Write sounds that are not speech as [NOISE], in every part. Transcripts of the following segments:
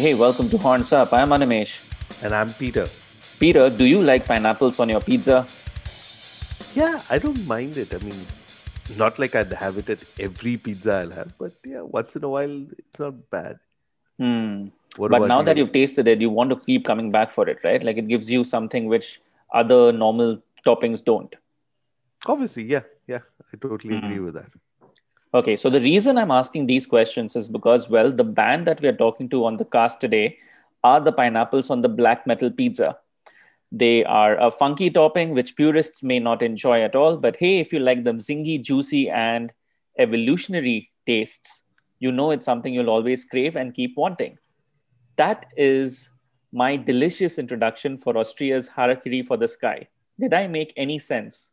Hey, welcome to Horns Up. I'm Animesh. And I'm Peter. Peter, do you like pineapples on your pizza? Yeah, I don't mind it. I mean, not like I'd have it at every pizza I'll have, but yeah, once in a while, it's not bad. Hmm. What but now you? that you've tasted it, you want to keep coming back for it, right? Like it gives you something which other normal toppings don't. Obviously, yeah, yeah, I totally mm. agree with that. Okay, so the reason I'm asking these questions is because, well, the band that we are talking to on the cast today are the pineapples on the black metal pizza. They are a funky topping which purists may not enjoy at all, but hey, if you like them zingy, juicy, and evolutionary tastes, you know it's something you'll always crave and keep wanting. That is my delicious introduction for Austria's Harakiri for the Sky. Did I make any sense?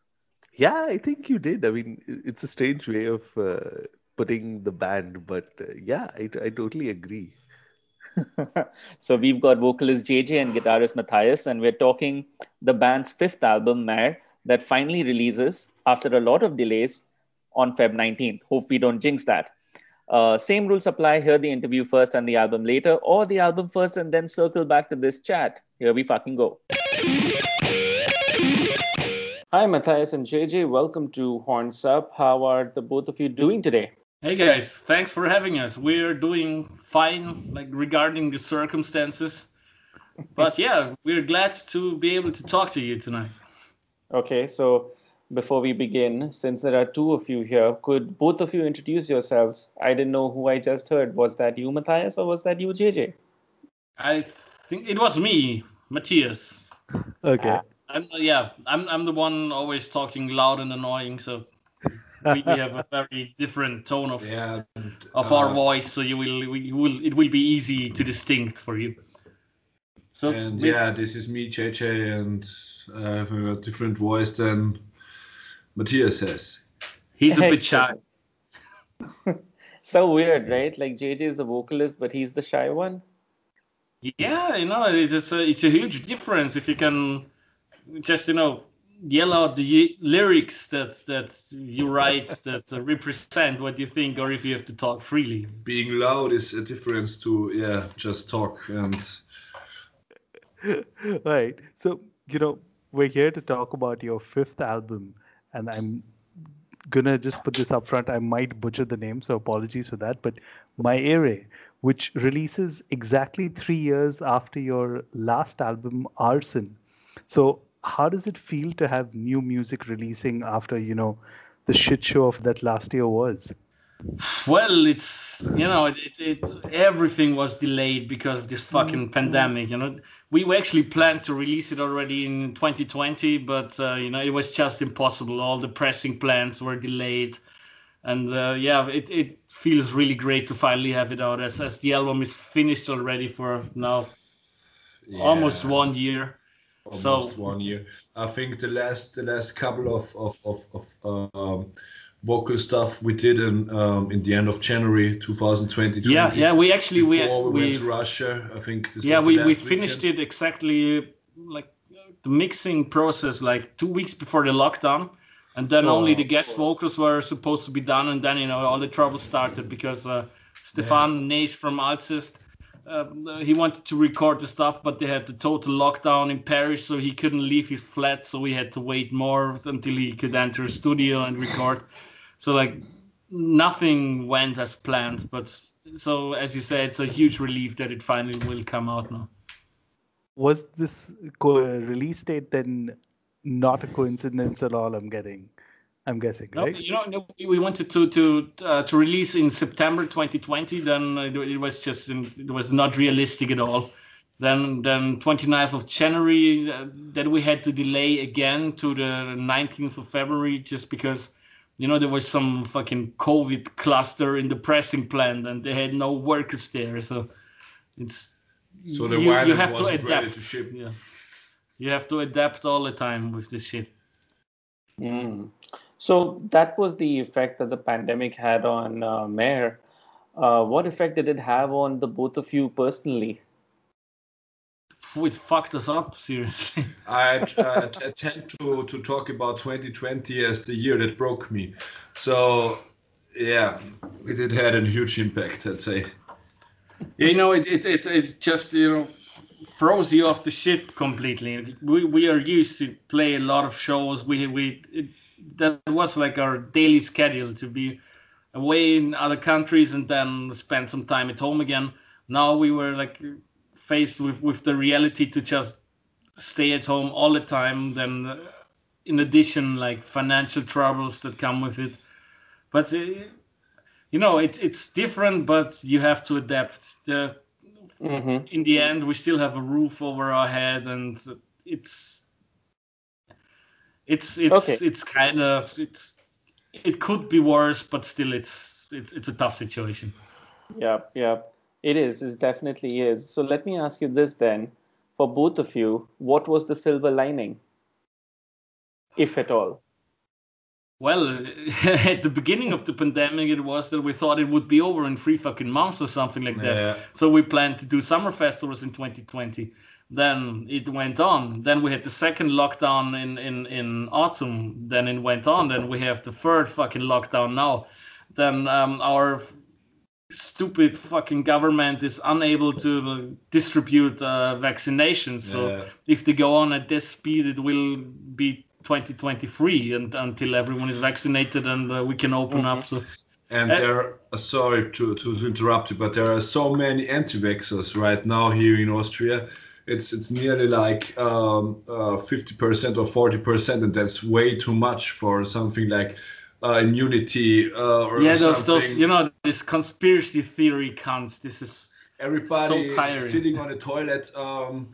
Yeah, I think you did. I mean, it's a strange way of uh, putting the band, but uh, yeah, I, I totally agree. [LAUGHS] so we've got vocalist JJ and guitarist Matthias, and we're talking the band's fifth album, Maere, that finally releases after a lot of delays on Feb 19th. Hope we don't jinx that. Uh, same rules apply. Hear the interview first and the album later, or the album first and then circle back to this chat. Here we fucking go. Hi, Matthias and JJ. Welcome to Horns Up. How are the both of you doing today? Hey guys, thanks for having us. We're doing fine, like regarding the circumstances. But [LAUGHS] yeah, we're glad to be able to talk to you tonight. Okay, so before we begin, since there are two of you here, could both of you introduce yourselves? I didn't know who I just heard. Was that you, Matthias, or was that you, JJ? I think it was me, Matthias. Okay. Ah. I'm yeah, I'm I'm the one always talking loud and annoying, so we, have a very different tone of yeah, and, of uh, our voice, so you will you will it will be easy to distinct for you. So and we, yeah, this is me, JJ, and I have a different voice than Matthias has. He's a [LAUGHS] bit shy. [LAUGHS] so weird, right? Like JJ is the vocalist, but he's the shy one. Yeah, you know, it's a it's a huge difference if you can just you know yell out the lyrics that that you write [LAUGHS] that uh, represent what you think or if you have to talk freely. Being loud is a difference to yeah just talk and [LAUGHS] right. So you know we're here to talk about your fifth album and i'm gonna just put this up front. I might butcher the name so apologies for that but my ere which releases exactly three years after your last album arson. So how does it feel to have new music releasing after you know the shit show of that last year was? Well, it's you know it, it, it everything was delayed because of this fucking mm-hmm. pandemic. You know, we actually planned to release it already in 2020, but uh, you know it was just impossible. All the pressing plans were delayed, and uh, yeah, it, it feels really great to finally have it out as as the album is finished already for now yeah. almost one year almost so, one year. I think the last the last couple of of of, of um, vocal stuff we did in um, in the end of January 2020. Yeah, yeah, we actually we, we, we went to Russia. I think. yeah, we we finished weekend. it exactly like the mixing process like two weeks before the lockdown. And then oh, only the guest oh. vocals were supposed to be done, and then you know all the trouble started because uh, Stefan yeah. from Alcest um, he wanted to record the stuff, but they had the total lockdown in Paris, so he couldn't leave his flat. So we had to wait more until he could enter a studio and record. So like nothing went as planned, but so as you say, it's a huge relief that it finally will come out now. Was this co- release date then not a coincidence at all? I'm getting. I'm guessing, no, right? You know, we wanted to to uh, to release in September 2020. Then it was just it was not realistic at all. Then then 29th of January, uh, then we had to delay again to the 19th of February just because you know there was some fucking COVID cluster in the pressing plant and they had no workers there. So it's so the you, you have to adapt. To ship. Yeah, you have to adapt all the time with this shit. Mm. So that was the effect that the pandemic had on uh, Maere. Uh, what effect did it have on the both of you personally? It fucked us up, seriously. [LAUGHS] I, uh, I tend to, to talk about 2020 as the year that broke me. So, yeah, it, it had a huge impact, I'd say. you know, it, it, it, it just, you know, throws you off the ship completely. We, we are used to play a lot of shows. We, we, it, that was like our daily schedule to be away in other countries and then spend some time at home again. Now we were like faced with, with the reality to just stay at home all the time. Then, uh, in addition, like financial troubles that come with it. But uh, you know, it's it's different, but you have to adapt. The, mm-hmm. In the end, we still have a roof over our head, and it's it's it's okay. it's kind of it's it could be worse, but still, it's it's it's a tough situation. Yeah, yeah, it is. It definitely is. So let me ask you this then, for both of you, what was the silver lining, if at all? Well, [LAUGHS] at the beginning of the pandemic, it was that we thought it would be over in three fucking months or something like that. Yeah. So we planned to do summer festivals in 2020. Then it went on. Then we had the second lockdown in, in, in autumn. Then it went on. Then we have the third fucking lockdown now. Then um, our stupid fucking government is unable to distribute uh, vaccinations. So yeah. if they go on at this speed, it will be 2023 and until everyone is vaccinated and uh, we can open up. So. And uh, there, uh, sorry to, to, interrupt you, but there are so many anti-vaxxers right now here in Austria. It's it's nearly like um, uh, 50% or 40%, and that's way too much for something like uh, immunity uh, or yeah, those, those you know this conspiracy theory counts. This is everybody so sitting on a toilet. Um,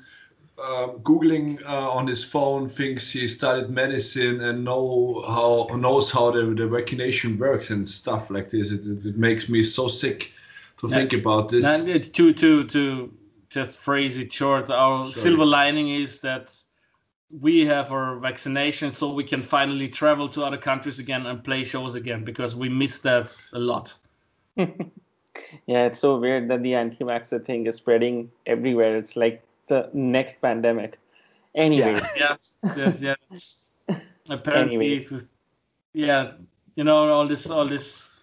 uh, googling uh, on his phone thinks he studied medicine and know how knows how the, the vaccination works and stuff like this. It, it makes me so sick to think about this. And to to to just phrase it short our Sorry. silver lining is that we have our vaccination so we can finally travel to other countries again and play shows again because we miss that a lot. [LAUGHS] Yeah it's so weird that the anti-vaxxer thing is spreading everywhere. It's like the next pandemic. Anyways. Yeah, yeah, yeah. yeah. [LAUGHS] Apparently, yeah, you know, all this, all this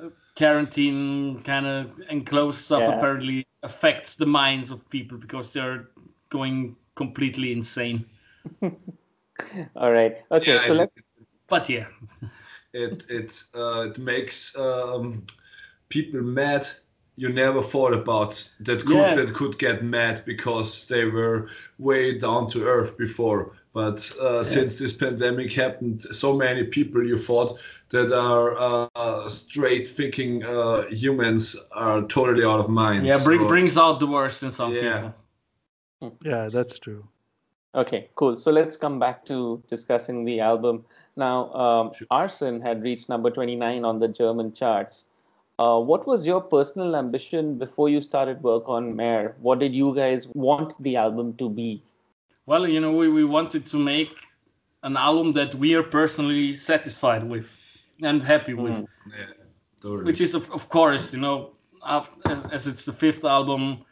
uh, quarantine kind of enclosed stuff yeah. apparently affects the minds of people because they're going completely insane. [LAUGHS] all right. Okay. Yeah, so let. But yeah. It it uh, it makes um, people mad you never thought about that could yeah. that could get mad because they were way down to earth before. But uh, yeah. since this pandemic happened so many people you thought that are uh, straight thinking uh, humans are totally out of mind. Yeah bring, so, brings out the worst in some yeah. people. Yeah that's true. Okay cool. So let's come back to discussing the album. Now um, arson had reached number 29 on the german charts uh, what was your personal ambition before you started work on Maere? What did you guys want the album to be? Well, you know, we, we wanted to make an album that we are personally satisfied with and happy with. Mm. Yeah, totally. Which is, of, of course, you know, as, as it's the fifth album,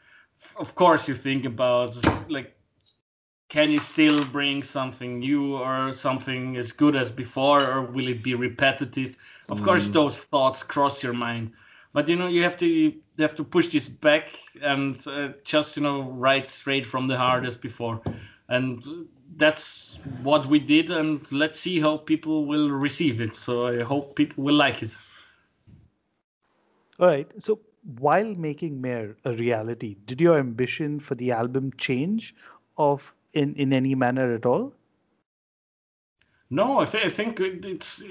of course you think about like can you still bring something new or something as good as before or will it be repetitive? Of mm. course those thoughts cross your mind. But you know you have to you have to push this back and uh, just you know write straight from the heart as before. And that's what we did and let's see how people will receive it. So i hope people will like it. All right. So while making Maere a reality did your ambition for the album change of in in any manner at all? No, I, th- I think it's.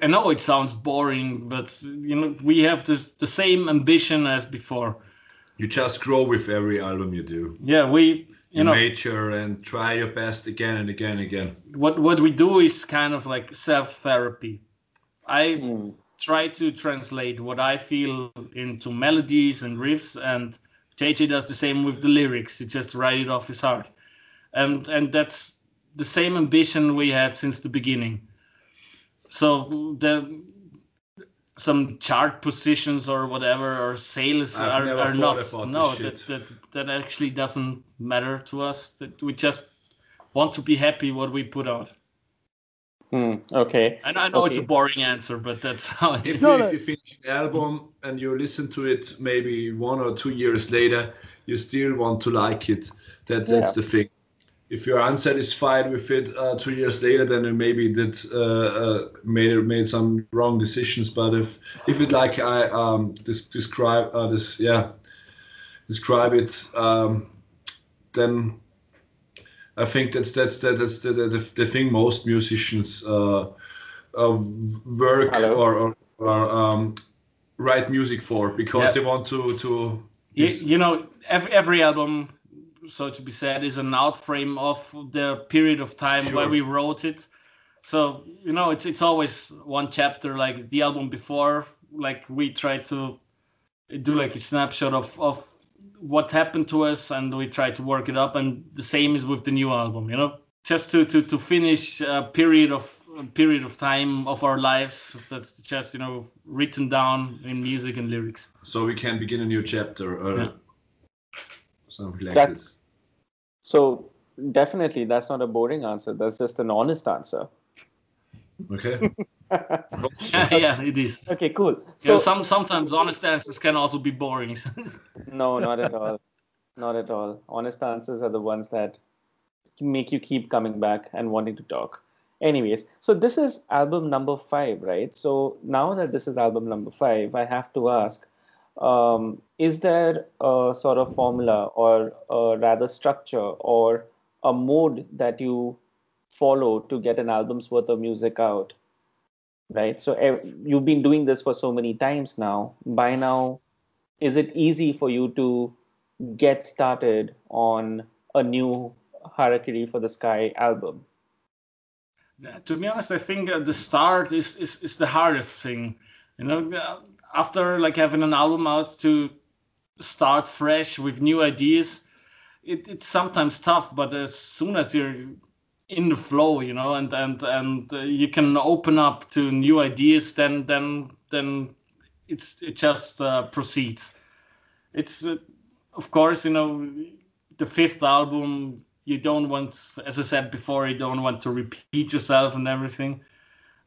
I know it sounds boring, but you know we have this, the same ambition as before. You just grow with every album you do. Yeah, we you, you know mature and try your best again and again and again. What what we do is kind of like self therapy. I mm. try to translate what I feel into melodies and riffs, and JJ does the same with the lyrics. He just write it off his heart and and that's the same ambition we had since the beginning. So the some chart positions or whatever or sales I've are, are not no that, that that actually doesn't matter to us that we just want to be happy what we put out Mm, okay. And I know okay. it's a boring answer, but that's how it if, is. you, if you finish an album and you listen to it maybe one or two years later, you still want to like it. That that's Yeah. the thing. If you're unsatisfied with it uh, two years later, then you maybe did uh, uh, made made some wrong decisions. But if if it like I um, des- describe uh, this yeah describe it, um, then I think that's that's that, that's the, the, the thing most musicians uh, uh, work Hello? or, or, or um, write music for because Yeah. they want to to you, you know every every album so to be said is an outframe of the period of time where we wrote it. So you know it's it's always one chapter like the album before like we try to do like a snapshot of of what happened to us and we try to work it up and the same is with the new album you know? Just to to to finish a period of a period of time of our lives that's just you know written down in music and lyrics. So we can begin a new chapter or Yeah. Something like That's this. so definitely that's not a boring answer. That's just an honest answer. Okay. yeah, [LAUGHS] [LAUGHS] yeah, it is. Okay, cool. You know, So some sometimes honest answers can also be boring. [LAUGHS] no, not at all. Not at all. Honest answers are the ones that make you keep coming back and wanting to talk. Anyways, so this is album number five, right? So now that this is album number five, I have to ask um, is there a sort of formula or a rather structure or a mode that you follow to get an album's worth of music out? Right. So ev- you've been doing this for so many times now. By now, is it easy for you to get started on a new Harakiri for the Sky album? To be honest, I think uh, the start is, is is the hardest thing. You know, uh, after like having an album out to start fresh with new ideas, it, it's sometimes tough. But as soon as you're in the flow, you know, and and and uh, you can open up to new ideas, then then then it's it just uh, proceeds. It's uh, of course, you know, the fifth album you don't want as i said before you don't want to repeat yourself and everything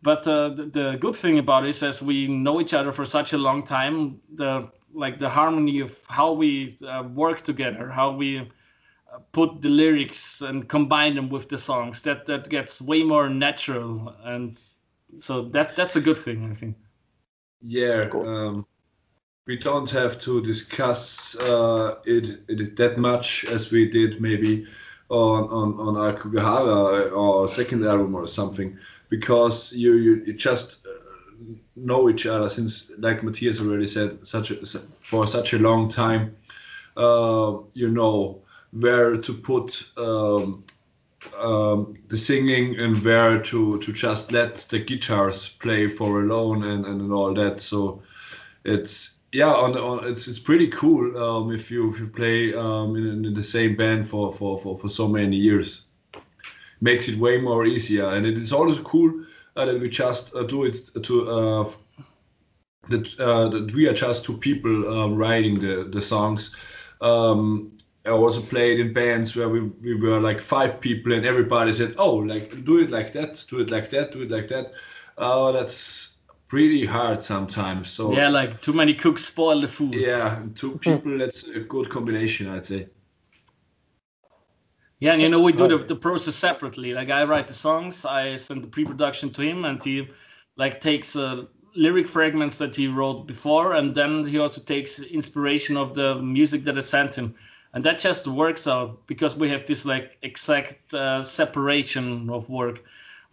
but uh, the, the good thing about it is as we know each other for such a long time the like the harmony of how we uh, work together how we uh, put the lyrics and combine them with the songs that that gets way more natural and so that that's a good thing i think Yeah, Cool. um, we don't have to discuss uh, it, it that much as we did maybe on on on Aokigahara or second album or something, because you you, you just uh, know each other since, like Matthias already said, such a, for such a long time. Uh, you know where to put um, um, the singing and where to to just let the guitars play for alone and, and all that. So it's yeah, on, on it's it's pretty cool um, if you if you play um, in, in the same band for, for, for, for so many years. Makes it way more easier, and it is always cool uh, that we just uh, do it to uh, that uh, that we are just two people um, writing the the songs. Um, I also played in bands where we, we were like five people and everybody said, "Oh, like do it like that, do it like that, do it like that." Oh, that's pretty hard sometimes. So yeah like too many cooks spoil the food yeah, two people that's a good combination, I'd say. Yeah, and you know we do the, the process separately. Like I write the songs, I send the pre-production to him, and he like takes uh, lyric fragments that he wrote before, and then he also takes inspiration of the music that I sent him, and that just works out because we have this like exact uh, separation of work.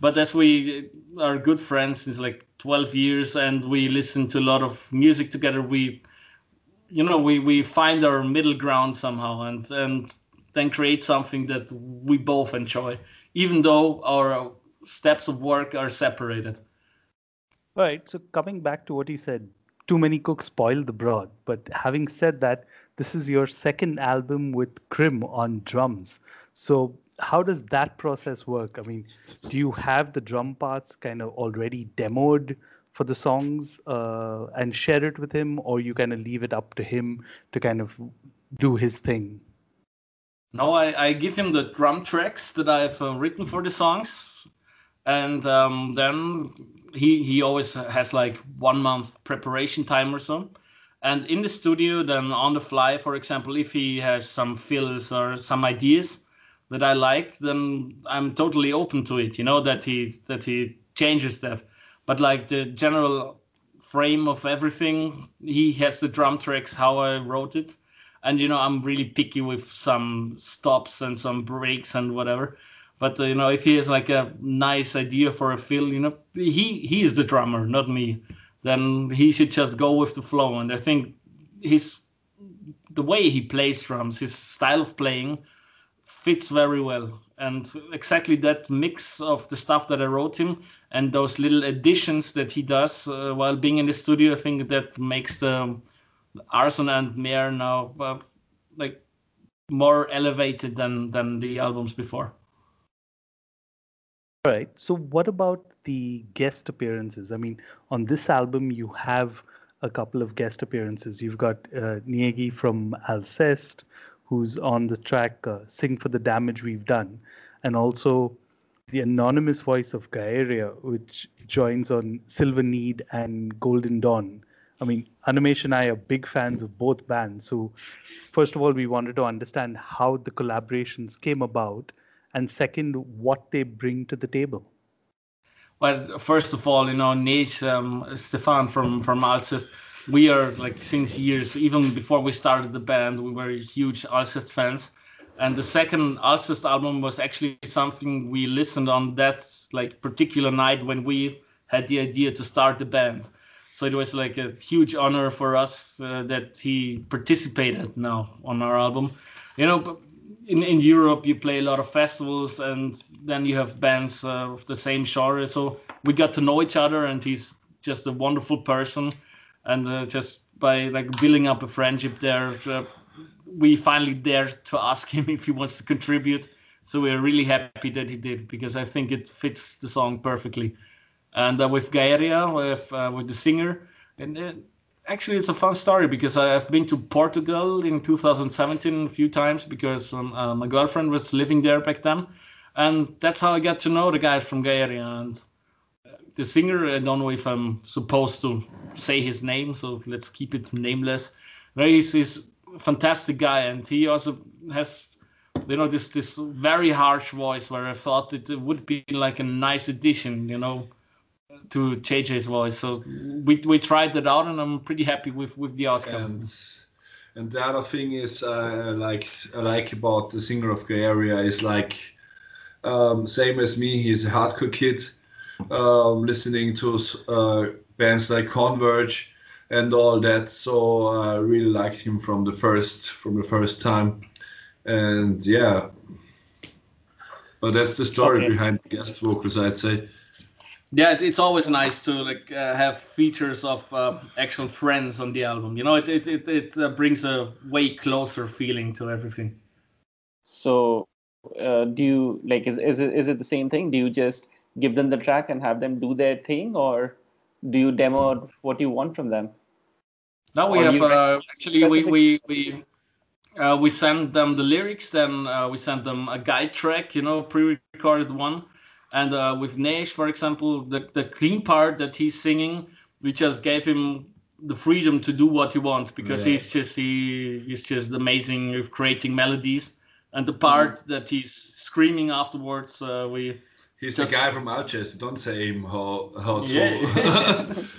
But as we are good friends since like 12 years, and we listen to a lot of music together, we you know we we find our middle ground somehow and and then create something that we both enjoy even though our steps of work are separated All right. So coming back to what you said, too many cooks spoil the broth. But having said that, this is your second album with Krimh on drums. So how does that process work? I mean, do you have the drum parts kind of already demoed for the songs uh, and share it with him, or you kind of leave it up to him to kind of do his thing? No i, I give him the drum tracks that i've uh, written for the songs and um, then he he always has like one month preparation time or so. And in the studio, then on the fly, for example, if he has some fills or some ideas that I like, then I'm totally open to it. You know that he that he changes that. But like the general frame of everything, he has the drum tracks how I wrote it, and you know I'm really picky with some stops and some breaks and whatever. But uh, you know if he has like a nice idea for a fill, you know he he is the drummer, not me then he should just go with the flow. And I think his the way he plays drums, his style of playing, fits very well. And exactly that mix of the stuff that I wrote him and those little additions that he does uh, while being in the studio, I think that makes the Arson and Maere now uh, like more elevated than than the albums before. All right. So, what about the guest appearances? I mean, on this album, you have a couple of guest appearances. You've got uh, Neige from Alcest, who's on the track uh, Sing for the Damage We've Done, and also the anonymous voice of Gaerea, which joins on Silver Need and Golden Dawn. I mean, Animesh and I are big fans of both bands. So, first of all, we wanted to understand how the collaborations came about and second, what they bring to the table? Well, first of all, you know, Neige, um, Stefan from from Alcest, we are like since years, even before we started the band, we were huge Alcest fans. And the second Alcest album was actually something we listened on that like particular night when we had the idea to start the band. So it was like a huge honor for us uh, that he participated now on our album. You know, in, in Europe, you play a lot of festivals, and then you have bands uh, of the same genre. So we got to know each other, and he's just a wonderful person. And uh, just by like building up a friendship there, uh, we finally dared to ask him [LAUGHS] if he wants to contribute. So we're really happy that he did because I think it fits the song perfectly. And uh, with Gaerea, with uh, with the singer, and uh, actually it's a fun story because I've been to Portugal in 2017 a few times because um, uh, my girlfriend was living there back then, and that's how I got to know the guys from Gaerea and uh, the singer. I don't know if I'm supposed to say his name, so let's keep it nameless. But He's this fantastic guy, and he also has you know this this very harsh voice where I thought it would be like a nice addition, you know to JJ's voice. So we we tried that out, and I'm pretty happy with with the outcome. And, and the other thing is, uh, like I like about the singer of Gaerea is like um, same as me. He's a hardcore kid, um, listening to uh, bands like Converge and all that. So I really liked him from the first from the first time, and yeah. But that's the story okay. behind the guest vocals, I'd say yeah it's always nice to like uh, have features of uh, actual friends on the album you know? It it it, it uh, brings a way closer feeling to everything. So uh, do you like is, is it is it the same thing? Do you just give them the track and have them do their thing or do you demo what you want from them? Now we or have uh, actually we we we uh, we send them the lyrics then we send them a guide track you know pre-recorded one and uh, with Neige, for example, the, the clean part that he's singing, we just gave him the freedom to do what he wants because yeah. he's just he, he's just amazing with creating melodies. And the part mm-hmm. that he's screaming afterwards, uh, we He's Just, the guy from Alcest. Don't say him how how to yeah.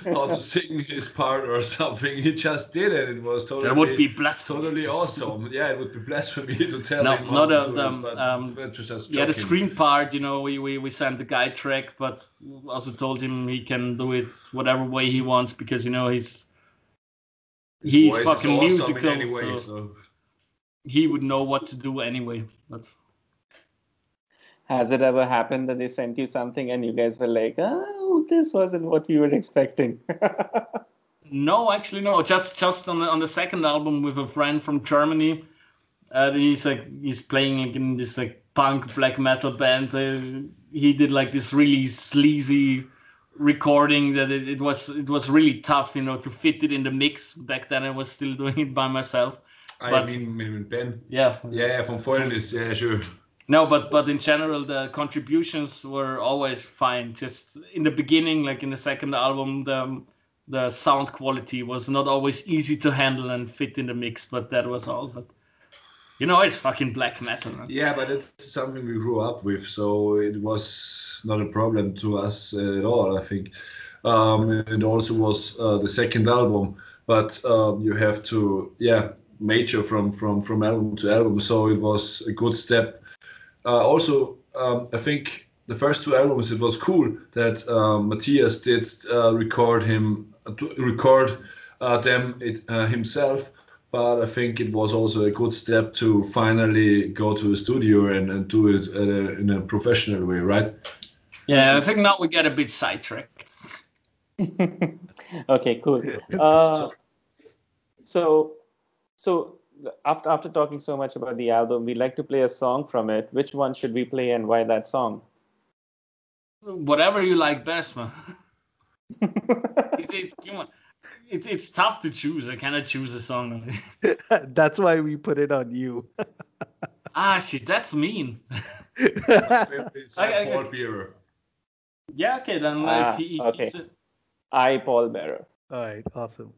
[LAUGHS] how to sing his part or something. He just did it. It was totally that would be blasphemy. Totally awesome. Yeah, it would be blasphemy to tell no, him. No, not the, um, um, yeah, the screen part. You know, we, we we sent the guy track, but also told him he can do it whatever way he wants because you know he's he's fucking awesome musical, anyway, so, so he would know what to do anyway. But has it ever happened that they sent you something and you guys were like, oh, this wasn't what we were expecting? [LAUGHS] no, actually, no. Just just on the, on the second album with a friend from Germany. Uh, he's like he's playing in this like punk black metal band. Uh, he did like this really sleazy recording that it, it, was it was really tough, you know, to fit it in the mix. Back then, I was still [LAUGHS] doing it by myself. I but, mean, Ben. Yeah. Yeah, from Foreigners, yeah, sure. No, but but in general, the contributions were always fine. Just in the beginning, like in the second album, the the sound quality was not always easy to handle and fit in the mix, but that was all. But you know, it's fucking black metal. Man. Yeah, but it's something we grew up with, so it was not a problem to us at all. I think um, it also was uh, the second album, but um, you have to, yeah, major from from from album to album. So it was a good step. Uh, also, um, I think the first two albums it was cool that uh, Matthias did uh, record him record uh, them it, uh, himself but I think it was also a good step to finally go to the studio and, and do it a, in a professional way, right? Yeah, I think now we get a bit sidetracked. [LAUGHS] [LAUGHS] okay, cool. Uh, so, so after after talking so much about the album, we'd like to play a song from it. Which one should we play, and why that song? Whatever you like best, man. it's, it's, come on it's it's tough to choose. I cannot choose a song. [LAUGHS] that's why we put it on you. [LAUGHS] ah, shit, that's mean. it's I, [LAUGHS] Pallbearer. Yeah, okay, then ah, he, he okay. I Pallbearer. All right, awesome.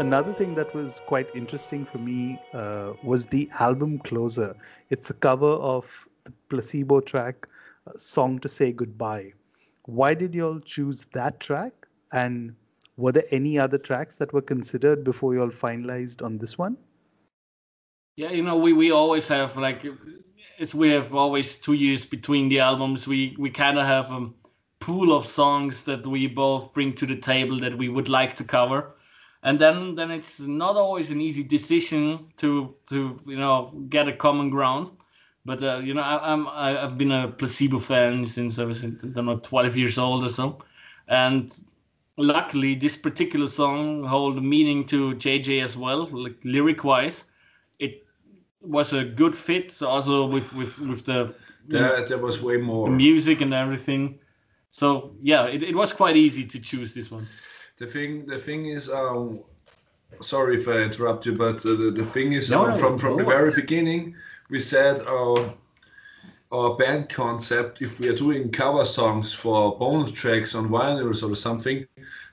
Another thing that was quite interesting for me uh, was the album closer. It's a cover of the placebo track, Song to Say Goodbye. Why did you all choose that track? And were there any other tracks that were considered before you all finalized on this one? Yeah, you know, we, we always have like it's we have always two years between the albums. We we kind of have a pool of songs that we both bring to the table that we would like to cover and then then it's not always an easy decision to to you know get a common ground. But uh, you know I, I'm I, I've been a placebo fan since I was I don't know 12 years old or so. And luckily this particular song hold meaning to JJ as well like lyric wise it was a good fit so also with with with the there, there was way more. music and everything. So yeah it, it was quite easy to choose this one the thing the thing is um sorry if i interrupt you but uh, the, the thing is no, um, from from no. the very beginning we said our our band concept if we are doing cover songs for bonus tracks on vinyls or something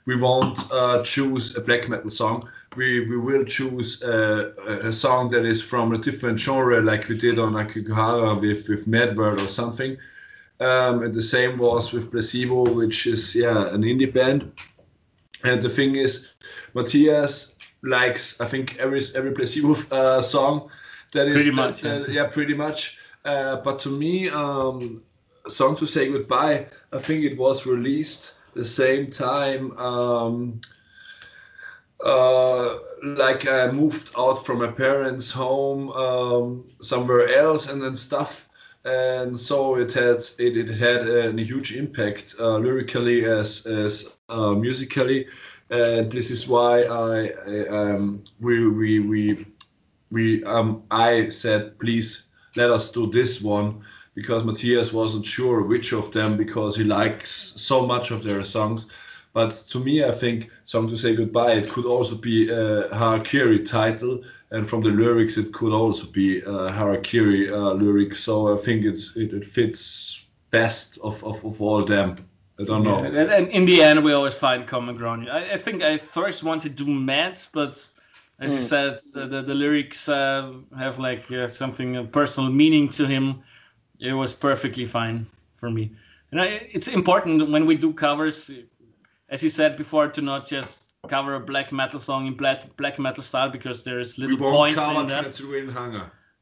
we won't uh, choose a black metal song. We we will choose uh, a song that is from a different genre like we did on Aokigahara with with Medward or something. Um, and the same was with Placebo which is yeah an indie band and the thing is, Matthias likes I think every every placebo uh, song. That is pretty much, that, yeah. yeah. pretty much. Uh, but to me, um, "Song to Say Goodbye," I think it was released the same time. Um, uh, like I moved out from my parents' home um, somewhere else, and then stuff, and so it had it, it had a, a huge impact uh, lyrically as as uh, musically, and this is why I, I um, we we we we um, I said please let us do this one because Matthias wasn't sure which of them because he likes so much of their songs. But to me, I think "Song to Say Goodbye" it could also be a Harakiri title, and from the lyrics, it could also be a Harakiri uh, lyrics. So I think it's it, it fits best of, of, of all them. I don't know. Yeah, and in the end, we always find common ground. I, I think I first wanted to do Mads, but as mm. you hmm. said, the, the, the lyrics uh, have like uh, something a personal meaning to him. It was perfectly fine for me. And I, it's important when we do covers, as you said before, to not just cover a black metal song in black black metal style because there's little points in that.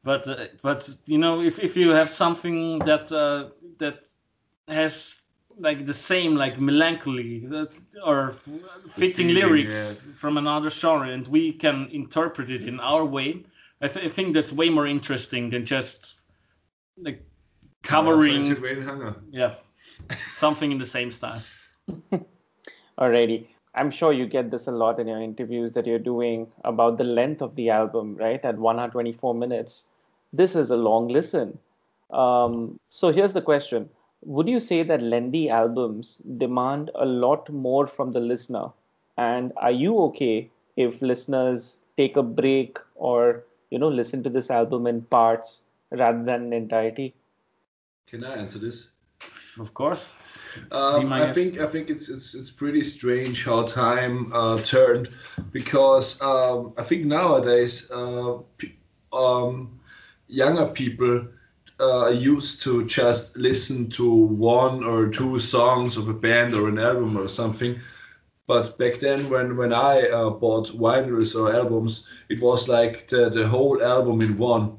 But uh, but you know if, if you have something that uh, that has like the same like melancholy or fitting feeling, lyrics yeah. from another genre and we can interpret it in our way. I, th- I, think that's way more interesting than just like covering yeah something in the same style. [LAUGHS] Alrighty. I'm sure you get this a lot in your interviews that you're doing about the length of the album right? At 1 hour 24 minutes. This is a long listen. Um, so here's the question would you say that lengthy albums demand a lot more from the listener? And are you okay if listeners take a break or you know listen to this album in parts rather than in entirety? Can I answer this? Of course. Um, I think I think it's it's it's pretty strange how time uh, turned because um, I think nowadays uh, um, younger people uh, I used to just listen to one or two songs of a band or an album or something. But back then, when when I uh, bought vinyls or albums, it was like the, the whole album in one.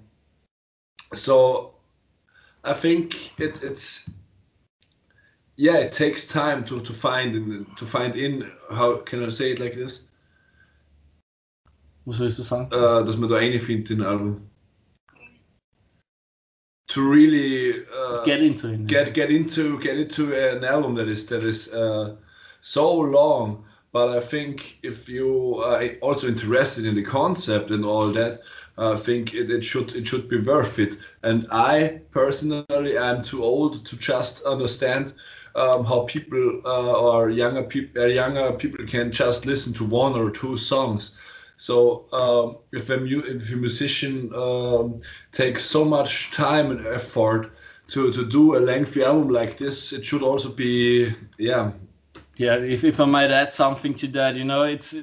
So I think it, it's yeah, it takes time to, to find in to find in how can I say it like this? Was willst du sagen? Uh, dass man da reinfindet in ein Album to really uh, get into it. Get get into get into an album that is that is uh, so long. But I think if you are also interested in the concept and all that, I think it, it should it should be worth it. And I personally I'm too old to just understand um, how people uh, or younger people uh, younger people can just listen to one or two songs. So um, if a mu- if a musician um, takes so much time and effort to to do a lengthy album like this, it should also be yeah. Yeah, if, if I might add something to that, you know, it's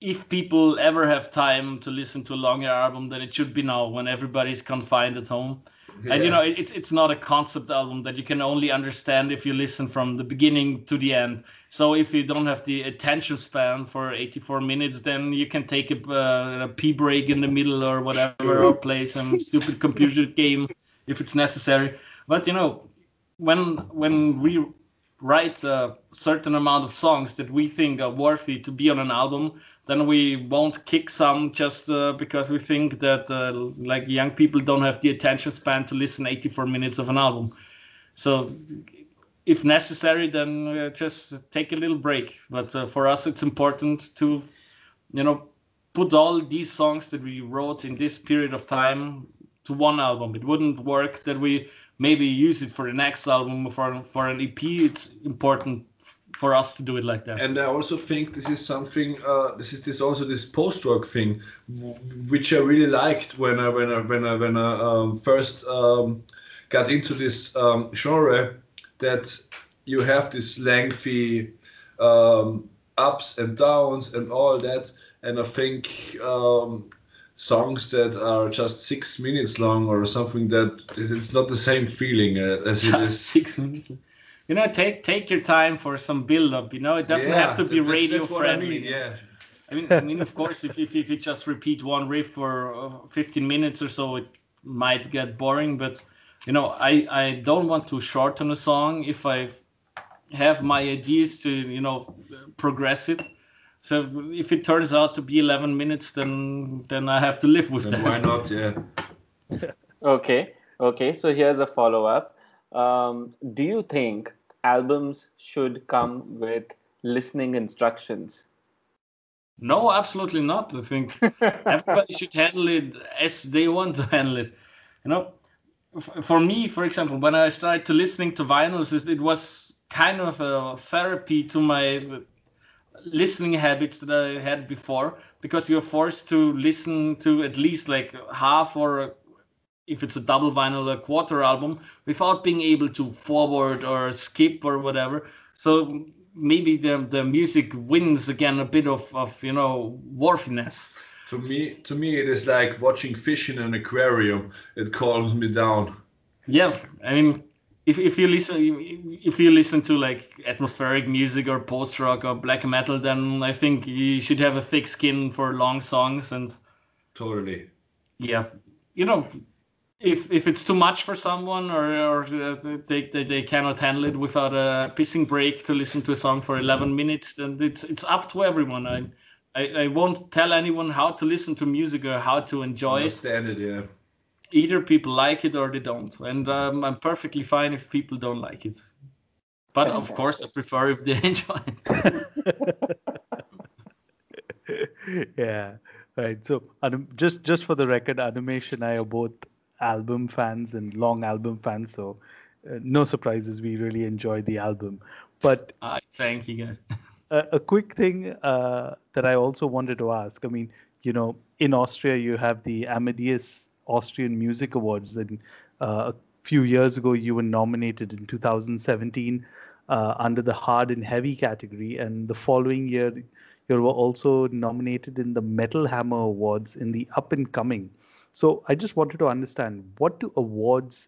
if people ever have time to listen to a longer album, then it should be now when everybody's confined at home. Yeah. And you know, it, it's it's not a concept album that you can only understand if you listen from the beginning to the end. So if you don't have the attention span for 84 minutes, then you can take a, uh, a pee break in the middle or whatever, or play some stupid computer [LAUGHS] game if it's necessary. But you know, when when we write a certain amount of songs that we think are worthy to be on an album, then we won't kick some just uh, because we think that uh, like young people don't have the attention span to listen 84 minutes of an album. So if necessary then uh, just take a little break. But uh, for us it's important to you know put all these songs that we wrote in this period of time to one album. It wouldn't work that we maybe use it for the next album for for an ep it's important for us to do it like that. And I also think this is something. Uh, this is this also this post rock thing, which I really liked when I when I when I when I um, first um, got into this um, genre. That you have this lengthy um, ups and downs and all that, and I think um, songs that are just six minutes long or something that it's not the same feeling uh, as just it is. Six minutes you know, take take your time for some build up. You know, it doesn't yeah, have to be that's, radio that's friendly. I mean, yeah. I mean, I mean, of course, if, if, if you just repeat one riff for uh, 15 minutes or so, it might get boring. But you know, I I don't want to shorten a song if I have my ideas to you know progress it. So if it turns out to be 11 minutes, then then I have to live with then that. Why not? Yeah. [LAUGHS] okay. Okay. So here's a follow up. Um, do you think albums should come with listening instructions? No, absolutely not. I think [LAUGHS] everybody should handle it as they want to handle it. You know, for me, for example, when I started to listening to vinyls, it was kind of a therapy to my listening habits that I had before because you're forced to listen to at least like half or if it's a double vinyl, a quarter album, without being able to forward or skip or whatever. So maybe the the music wins again a bit of, of you know worthiness. To me, to me, it is like watching fish in an aquarium. It calms me down. Yeah, I mean, if, if you listen if you listen to like atmospheric music or post rock or black metal, then I think you should have a thick skin for long songs and. Totally. Yeah, you know, if if it's too much for someone or, or they, they, they cannot handle it without a pissing break to listen to a song for 11 minutes then it's it's up to everyone. I i, I won't tell anyone how to listen to music or how to enjoy Understand it. it yeah. Either people like it or they don't and um, i'm perfectly fine if people don't like it. But of course i prefer if they [LAUGHS] enjoy it. [LAUGHS] Yeah right. So just just for the record animation i are both album fans and long album fans, so uh, no surprises. We really enjoyed the album. But uh, thank you guys. [LAUGHS] a, a quick thing uh, that I also wanted to ask. I mean, you know, in Austria you have the Amadeus Austrian Music Awards, and uh, a few years ago you were nominated in 2017 uh, under the hard and heavy category, and the following year you were also nominated in the Metal Hammer Awards in the up and coming. So I just wanted to understand what do awards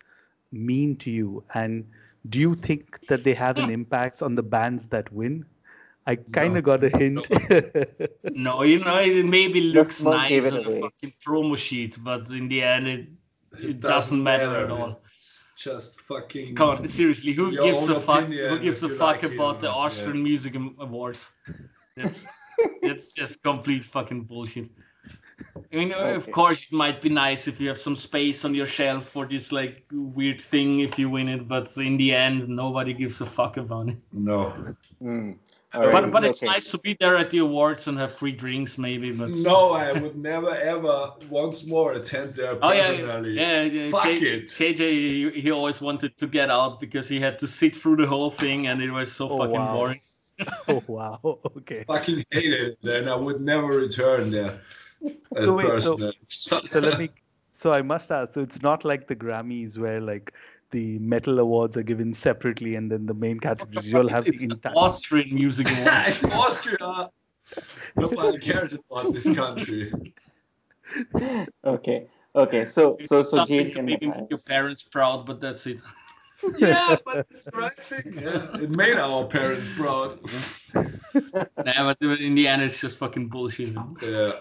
mean to you, and do you think that they have an impact on the bands that win? I kind of no, got a hint. No. no, you know, it maybe looks nice on a fucking promo sheet, but in the end, it, it, it doesn't, doesn't matter, matter, at all. just fucking. Come on, seriously, who gives a fuck? Who gives a fuck like about the Austrian yeah. Music Awards? That's that's just complete fucking bullshit. I mean, okay. of course, it might be nice if you have some space on your shelf for this like weird thing if you win it, but in the end, nobody gives a fuck about it. No. Mm. But right. but it's okay. nice to be there at the awards and have free drinks, maybe. But no, I would never ever once more attend there personally. Oh yeah, yeah. yeah. Fuck J- it. JJ, he, he, always wanted to get out because he had to sit through the whole thing, and it was so oh, fucking wow. boring. [LAUGHS] oh wow. [LAUGHS] Okay. Fucking hated it, and I would never return there [LAUGHS] so wait, so, so let me. So I must ask. So it's not like the Grammys where like the metal awards are given separately, and then the main categories you'll have it's the entire Austrian music [LAUGHS] awards. it's Austria. [LAUGHS] Nobody cares about this country. okay. Okay. So so so Something to maybe make your parents proud, but that's it. yeah, but it's the right thing. Yeah, it made our parents proud. nah, but in the end, it's just fucking bullshit. Yeah.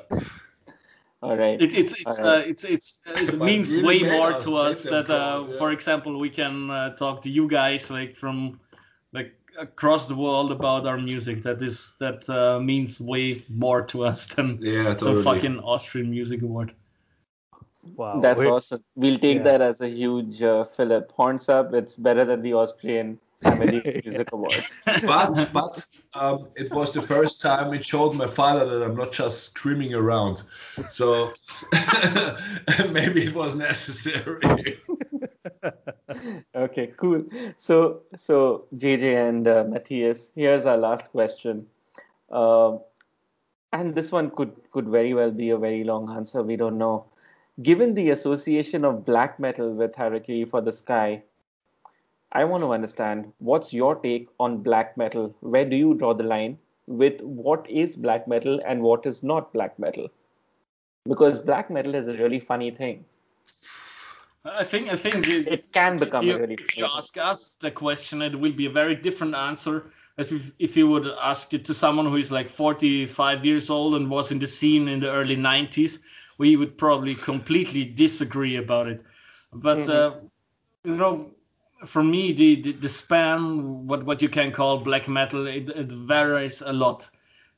All right. It, it's it's Alright. uh, it's it's uh, it means really way more to us that, uh, yeah. for example, we can uh, talk to you guys like from like across the world about our music. That is that uh, means way more to us [LAUGHS] than Yeah, some fucking Austrian music award. Wow. That's Wait, awesome. We'll take Yeah. that as a huge uh, Philip. Horns up. It's better than the Austrian Amadeus Music Awards. [LAUGHS] But but um, it was the first time it showed my father that I'm not just screaming around. So [LAUGHS] maybe it was necessary. [LAUGHS] okay, cool. So, so JJ and uh, Matthias, here's our last question, Um and this one could could very well be a very long answer. We don't know. Given the association of black metal with Harakiri for the Sky, I want to understand what's your take on black metal. Where do you draw the line with what is black metal and what is not black metal? Because black metal is a really funny thing. I think I think it, It can become you, really if you ask us the question, it will be a very different answer as if, if you would ask it to someone who is like 45 years old and was in the scene in the early 90s. We would probably completely disagree about it. But Mhm. uh, you know, for me, the, the the span, what what you can call black metal, it, it varies a lot.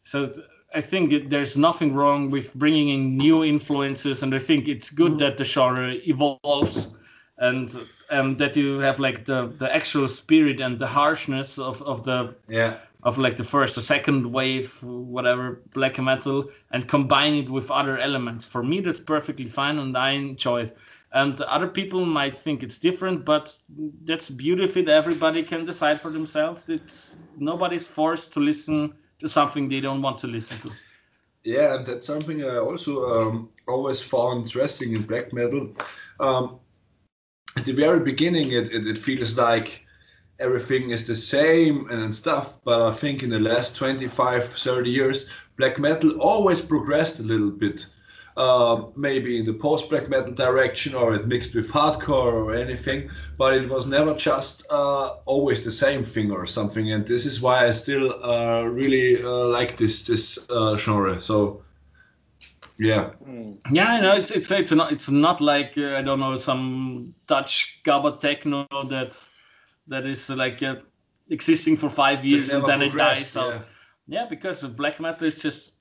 So I think it, there's nothing wrong with bringing in new influences, and I think it's good mm-hmm. that the genre evolves, and and that you have like the the actual spirit and the harshness of of the yeah. of like the first or second wave, whatever black metal, and combine it with other elements. For me, that's perfectly fine, and I enjoy it. And other people might think it's different, but that's of it. Everybody can decide for themselves. It's nobody's forced to listen to something they don't want to listen to. Yeah, and that's something I also um, always found interesting in black metal. Um, at the very beginning, it, it, it feels like everything is the same and stuff, but I think in the last 25, 30 years, black metal always progressed a little bit. Uh, maybe in the post black metal direction or it mixed with hardcore or anything, but it was never just uh, always the same thing or something. And this is why I still uh, really uh, like this this uh, genre. So, yeah, Yeah, I know it's it's it's not it's not like uh, I don't know some Dutch gabba techno that that is like uh, existing for five years and then it dies out. yeah. Yeah, because black metal is just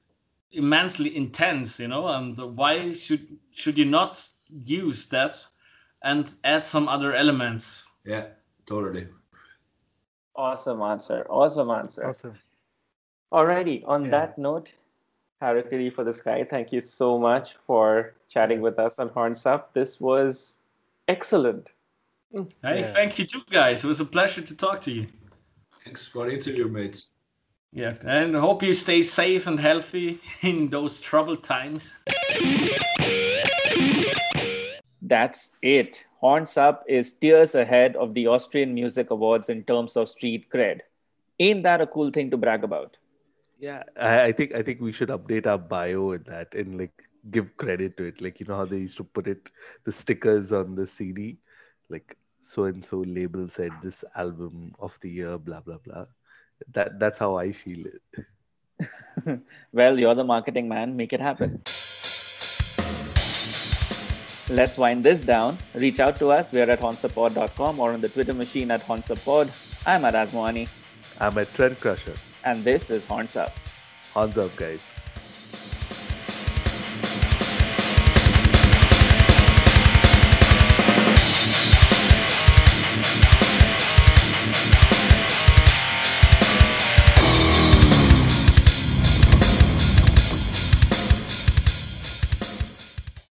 immensely intense, you know. And why should should you not use that and add some other elements? yeah, totally. Awesome answer. Awesome answer. Awesome. Alrighty. On Yeah. that note, Harakiri for the Sky, thank you so much for chatting with us on Horns Up. This was excellent. Hey, Yeah. thank you too, guys. It was a pleasure to talk to you. Thanks for the interview, mates. Yeah, and hope you stay safe and healthy [LAUGHS] in those troubled times. That's it. Horns Up is tiers ahead of the Austrian Music Awards in terms of street cred. Ain't that a cool thing to brag about? Yeah, I, I think I think we should update our bio in that and like give credit to it. Like you know how they used to put it the stickers on the CD, like so and so label said this album of the year, blah blah blah. That that's how I feel it. [LAUGHS] Well, you're the marketing man. Make it happen. Let's wind this down. Reach out to us. We're at hornsuppod.com or on the Twitter machine at honsapod. I'm asmoani, I'm a trend crusher. and this is Horns Up. Hands up, guys.